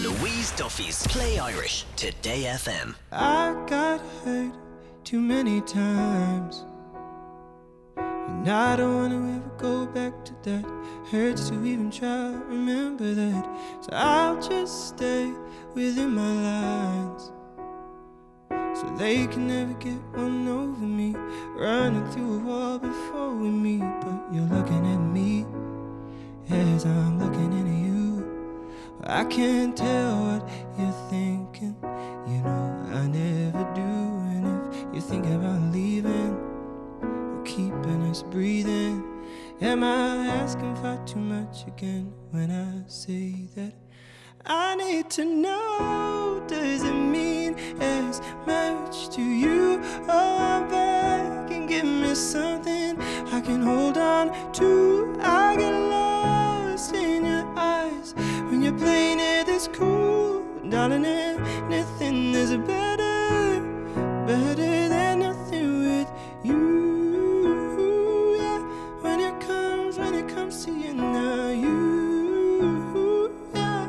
Louise Duffy's Play Irish Today FM. I got hurt too many times. And I don't wanna ever go back to that. Hurts to even try to remember that. So I'll just stay within my lines. So they can never get one over me. Running through a wall before we meet. But you're looking at me as I'm looking into you. I can't tell what you're thinking. You know, I never do. And if you're thinking about leaving or keeping us breathing, am I asking for too much again when I say that? I need to know, does it mean as much to you? Oh, I'm back and give me something I can hold on to. Playing it this cool. Darling, anything is better, better than nothing with you. Yeah, when it comes, when it comes to you now, you. Yeah.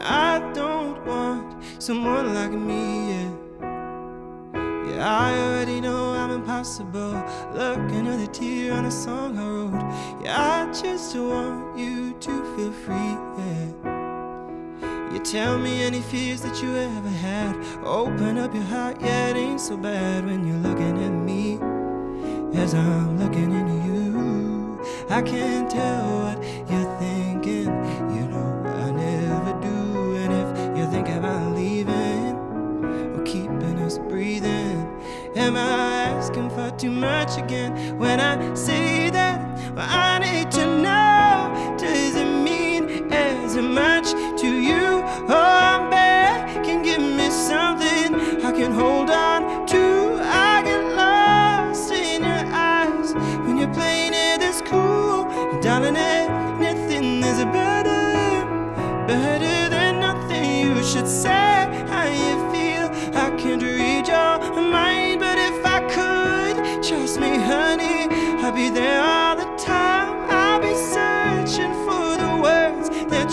I don't want someone like me, yeah. Yeah, I already know impossible. Look, another tear on a song I wrote. Yeah, I just want you to feel free, yeah. You tell me any fears that you ever had. Open up your heart, yeah, it ain't so bad when you're looking at me as I'm looking into you. I can't tell what too much again when I say that? Well, I need to know, does it mean as much to you? Oh, I'm and give me something I can hold on to. I get lost in your eyes when you're playing it this cool. Darling, anything is better, better than nothing. You should say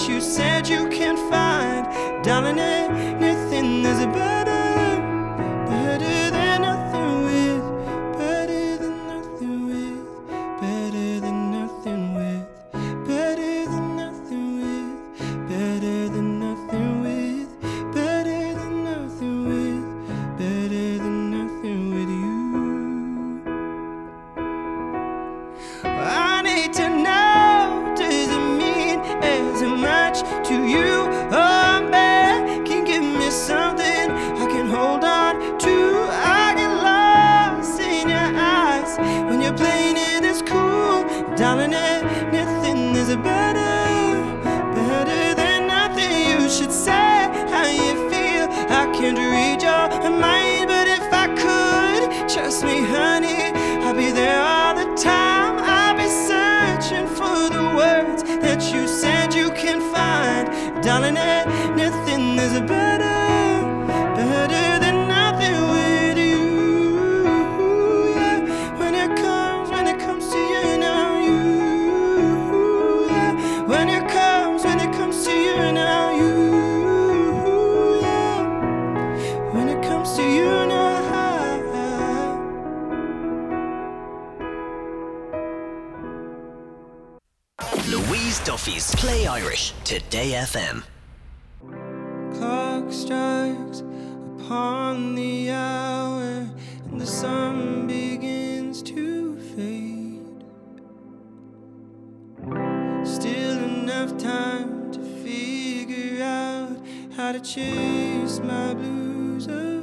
you said you can't find. Darling, anything to you? I'm can give me something I can hold on to. I get lost in your eyes when you're playing it this cool. Darling, anything is better, better than nothing. You should say how you feel. I can't read your mind, but if I could, trust me, honey, I'll be there Darling, eh, anything is better, Duffy's Play Irish Today FM. clock strikes upon the hour and the sun begins to fade. Still enough time to figure out how to chase my blues away.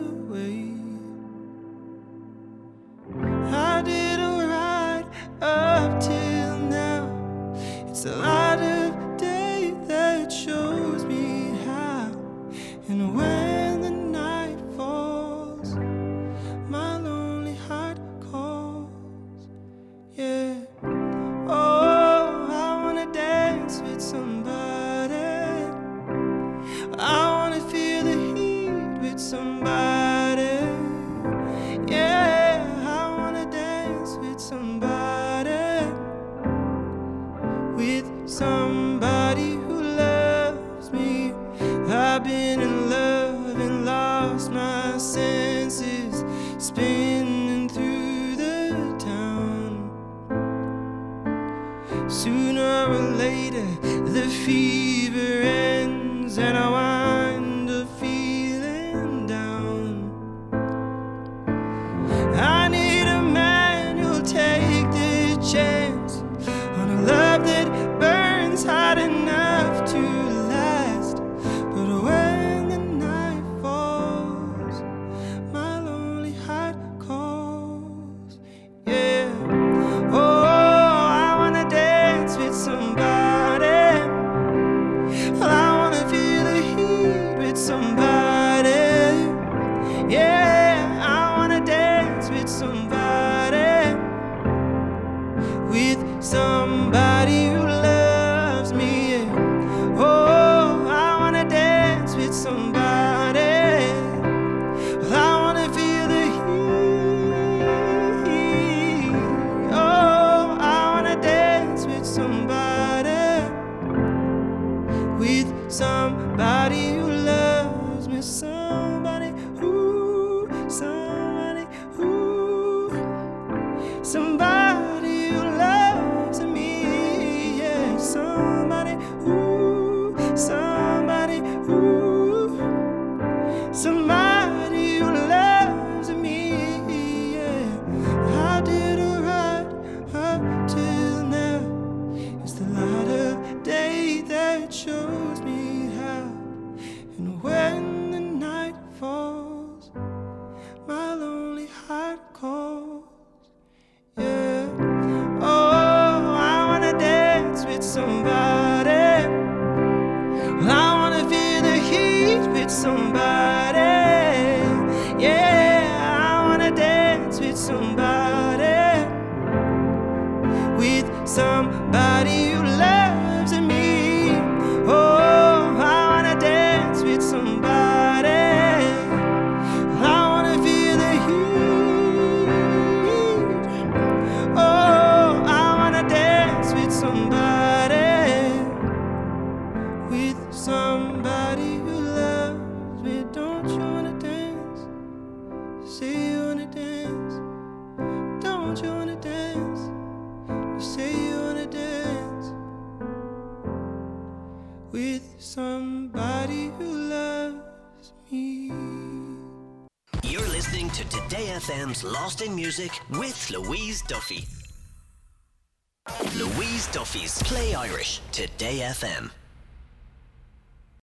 Somebody who loves me, somebody with somebody. Yeah, I wanna dance with somebody. With somebody who loves me. Oh, I wanna dance with somebody. I wanna feel the heat. Oh, I wanna dance with somebody. With somebody who somebody who loves me. You're listening to Today FM's Lost in Music with Louise Duffy. Louise Duffy's Play Irish Today FM.